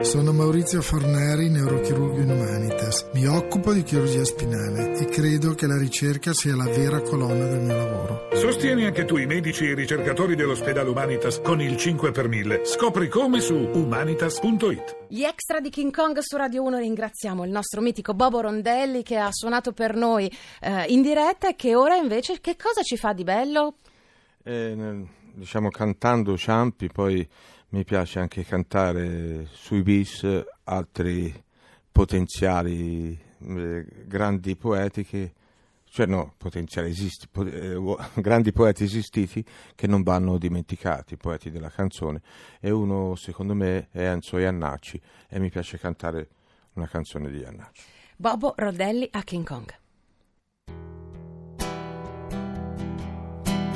Sono Maurizio Forneri, neurochirurgo in Humanitas. Mi occupo di chirurgia spinale e credo che la ricerca sia la vera colonna del mio lavoro. Sostieni anche tu i medici e i ricercatori dell'ospedale Humanitas con il 5 per 1000. Scopri come su humanitas.it. Gli extra di King Kong su Radio 1 ringraziamo il nostro mitico Bobo Rondelli che ha suonato per noi eh, in diretta e che ora invece che cosa ci fa di bello? Eh, diciamo cantando Ciampi, poi mi piace anche cantare sui bis altri potenziali eh, grandi poeti che cioè no, potenziali esisti, po- eh, grandi poeti esistiti che non vanno dimenticati, poeti della canzone, e uno secondo me è Enzo Iannacci e mi piace cantare una canzone di Iannacci. Bobo Rodelli a King Kong.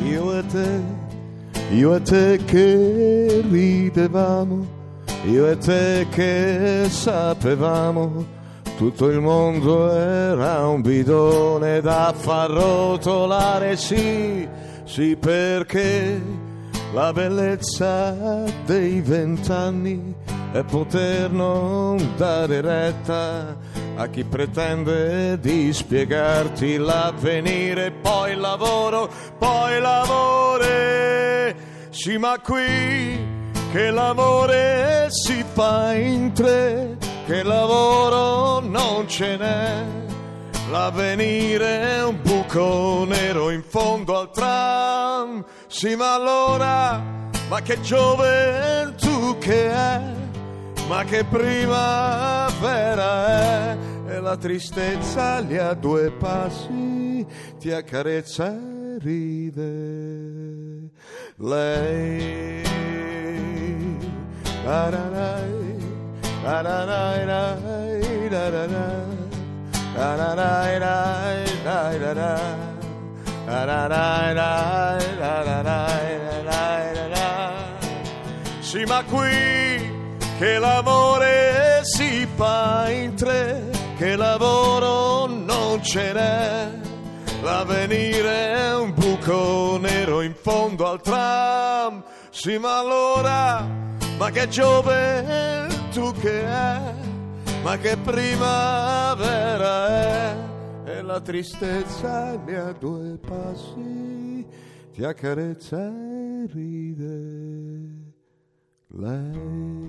Io e te, io e te che ridevamo, io e te che sapevamo tutto il mondo era un bidone da far rotolare, sì, sì perché la bellezza dei vent'anni è poter non dare retta a chi pretende di spiegarti l'avvenire, poi lavoro, poi l'amore. Ma qui che l'amore si fa in tre che lavoro non ce n'è. L'avvenire è un buco nero in fondo al tram. Sì, ma allora, ma che gioventù che è, ma che primavera è. E la tristezza lì a due passi ti accarezza ride lei. Aranai, aranai, aranai, aranai. Sì, ma qui che l'amore si fa in tre, che lavoro non ce n'è, l'avvenire nero in fondo al tram. Sì ma allora ma che gioventù tu che è, ma che primavera è, e la tristezza ne ha due passi, ti accarezza e ride lei.